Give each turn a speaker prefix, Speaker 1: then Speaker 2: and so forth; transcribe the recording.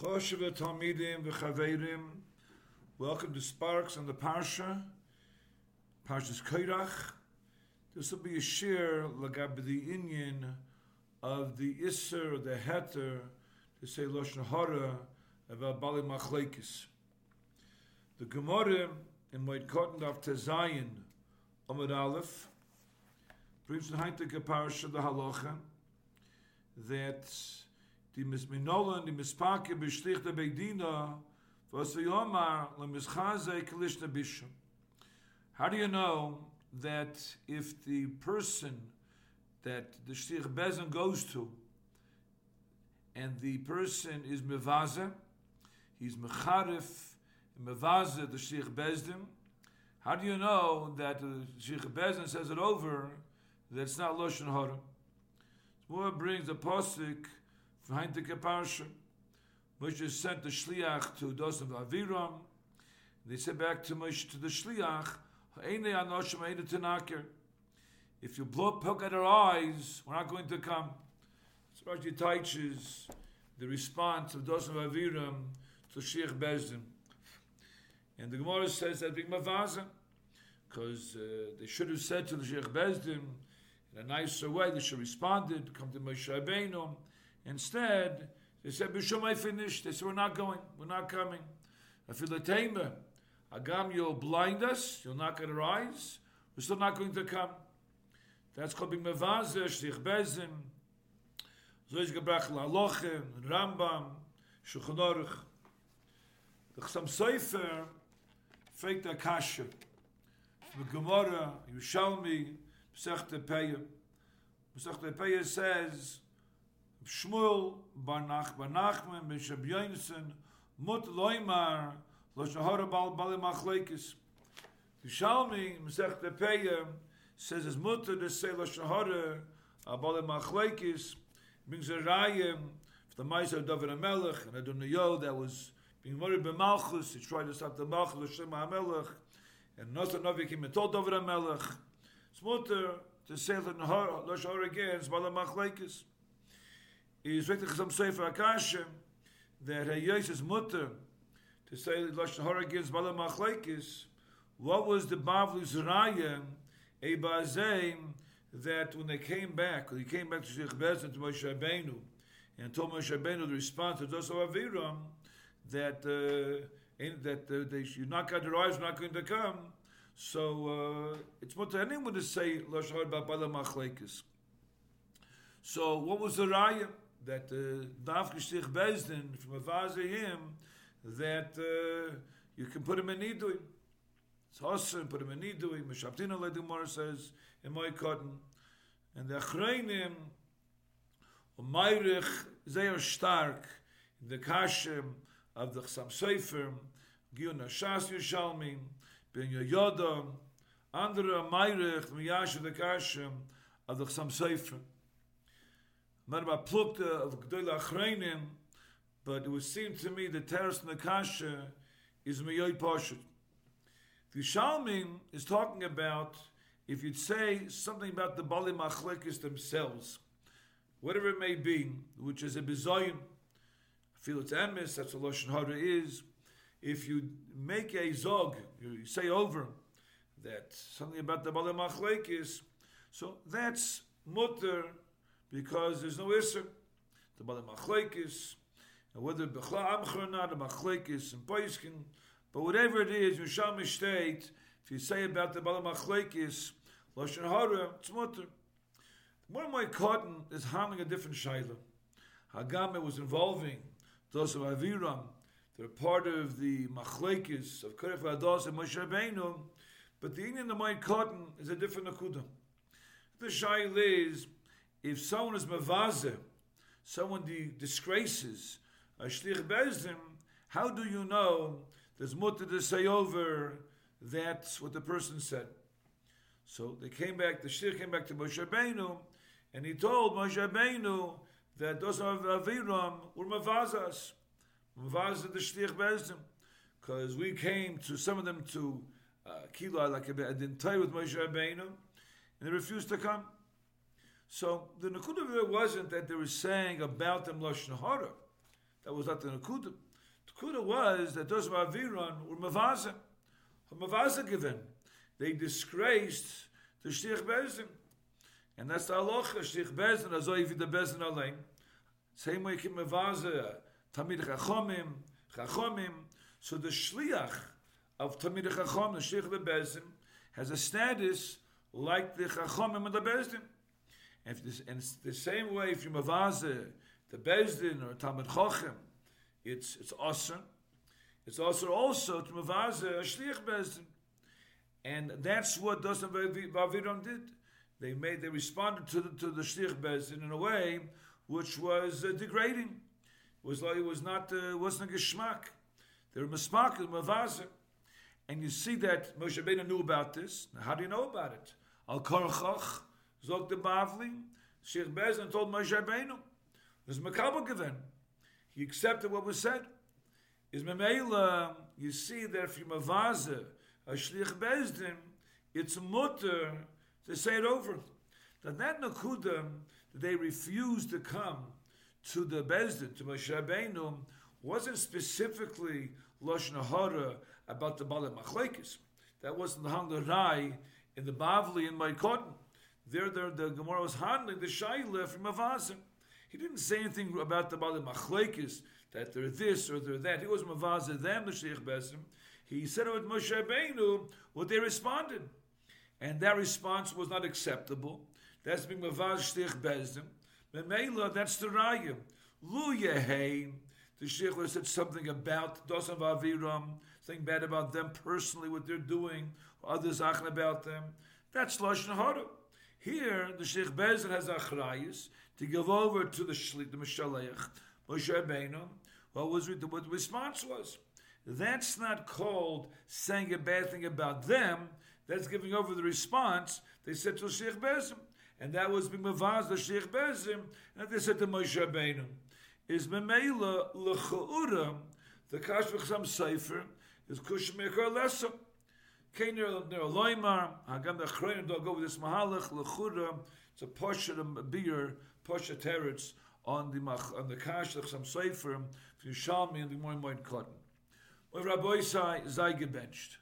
Speaker 1: Choshev Talmidim v'Chaverim. Welcome to Sparks on the Parsha, Parsha's Kairach. This will be a share lagab the Inyan of the Isser the Heter to say Lashon Hara about Bali Machlekes. The Gemara in Moed Cotton of Tezayin Amud Aleph brings the Heintige Parsha the Halacha that how do you know that if the person that the shtir bezen goes to and the person is mevaze he's mecharif mevaze the shtir bezdem how do you know that the shtir bezen says it over that's not loshen hara? More brings a posik behind the parsha Moshe sent the shliach to of Aviram. They said back to Moshe to the shliach if you blow a poke at our eyes we're not going to come. So Rashi teaches the response of of Aviram to Sheikh Bezdin. And the Gemara says that big mavaza because uh, they should have said to the Sheikh Bezdin in a nicer way they should have responded come to Moshe Rabbeinu Instead, they said, Bishum, I finished. They said, we're not going. We're not coming. Tamer. Agam, you'll blind us. You'll knock our eyes. We're still not going to come. That's called being mevazer, shlich bezim. Zoiz gebrach la'alochem, Rambam, Shulchan Aruch. The Chassam Sofer faked a kasha. The Gemara, Yerushalmi, Pesach Tepeya. Pesach Tepeya says, שמול בנח בנחמן בשביינסן מות לוימר לא שהורה בל בלי מחלקס תשאלמי מסך תפייה says his mother to say la shahara uh, about the machlekes. Means a rayim for the mice of David amelach and I don't know that was being worried by Malchus he tried to stop the Malchus Shema amelach and not enough he came and told David amelach Melech his mother to say la shahara again about the machlekes. Is wirklich some sefer akashem that Yosef's mutter to say that Lashon Hara gives Bala Machlekes what was the Bavli Zerayim a Bazim that when they came back when they came back to Sheikh Bezin to Moshe Rabbeinu and told Moshe Rabbeinu the response to Doso Aviram that uh, in, that uh, they should not got their eyes not going to come so uh, it's mutter anyone to say Lashon Hara Bala Machlekes so what was the Raya? That uh, darf gestich beisen from a vase him that uh, you can put him in nidu it's awesome put him in nidu mishabtina le the says in my cotton and the khreinim o meirich sehr stark in the kashem of the sam sefer giona shas yishalmi ben yoda andere meirich miyash the kashem of the sam sefer Not about plukta of Gdoila Achreinim, but it would seem to me the Teres Nakasha is Meyoy Poshut. The Shalmin is talking about if you'd say something about the Bali Machlekes themselves, whatever it may be, which is a bizoyim, I feel it's emes, that's what Lashon Hara is. If you make a zog, you say over that something about the Bali Machlekes, so that's mutter because there's no Isser. The Bala Machlekes, and whether Bechla Amcher or not, the Machlekes and Poiskin, but whatever it is, Yisham state, if you say about the Bala Machlekes, Lashon Hara, it's mutter. One of my cotton is handling a different Shaila. Hagame was involving those of Aviram, they're part of the Machlekes of Keref Ados and Moshe Rabbeinu, but the Indian of my cotton is a different Akudah. The Shaila is, if someone is mavaze, someone de- disgraces a shlich bezdim, how do you know there's mutter to say over that's what the person said? So they came back, the shlich came back to Moshe Rabbeinu, and he told Moshe Rabbeinu that those of Aviram were mavazas, mavazas the shlich bezdim, because we came to some of them to uh, Kila, like tell you with Moshe Rabbeinu, and they refused to come. So the Nakuda there wasn't that they were saying about them Lashon Hara. That was not the Nakuda. The Nakuda was that those of were Mavaza. Mavaza given. They disgraced the Shtich Bezin. And that's the halacha, Shtich Bezin, if the Bezin alein. Same way Kim Mavaza, Talmid Chachomim, Chachomim. So the Shliach of Talmid Chachom, the Shtich Bezin, has a status like the Chachomim and the Bezdin. And, this, and it's the same way if you're Mavaza, the Bezdin or Talmud Chochem, it's, it's awesome. It's also also to Mavaza, a Shliach Bezdin. And that's what Dosan Vaviram did. They made, they responded to the, to the Shliach Bezdin in a way which was uh, degrading. It was like it was not, uh, wasn't a geschmack. They were mismak, mavaza. And you see that Moshe Rabbeinu knew about this. Now, how do you know about it? Al Korchach, Zog de Bavli, Sheikh Bezin told Moshe Rabbeinu. There's Makabal given. He accepted what was said. Is Memela, you see that from a vaza, a Shlich Bezdin, it's mutter to say it over. That that Nakuda, they refused to come to the Bezdin, to Moshe Rabbeinu, wasn't specifically Lashon about the Balat Machlekes. That wasn't the Rai in the Bavli in my cotton. There, there, the Gemara was handling the Shaila from Avazim. He didn't say anything about the Balat Machlekes, that they're this or they're that. He was Mavazim, them, the Sheikh Besim. He said it with Moshe Rabbeinu, what they responded. And that response was not acceptable. That's being Mavaz Sheikh Bezim. Memela, that's the Raya. Lu Yehei, the Sheikh said something about Dosan Vaviram, something bad about them personally, what they're doing, others achin about them. That's Lashon Hara. Here, the Sheikh Bezin has achrayis to give over to the Shlik, the Mishalech, Moshe Rabbeinu. What was the response was? That's not called saying a bad thing about them. That's giving over the response. They said to Sheikh Bezim, and that was b'mavaz the Sheikh Bezim, and they said to Moshe Rabbeinu, is memela lechaura the kashvach some sefer is kushmekar lesser. Keiner der loimar a gan der khrein do go with this mahalach le khura to push a bigger push a terrors on the mach on the cash of some safe for you shall me in the morning morning cotton over Rabbi sai zai gebenched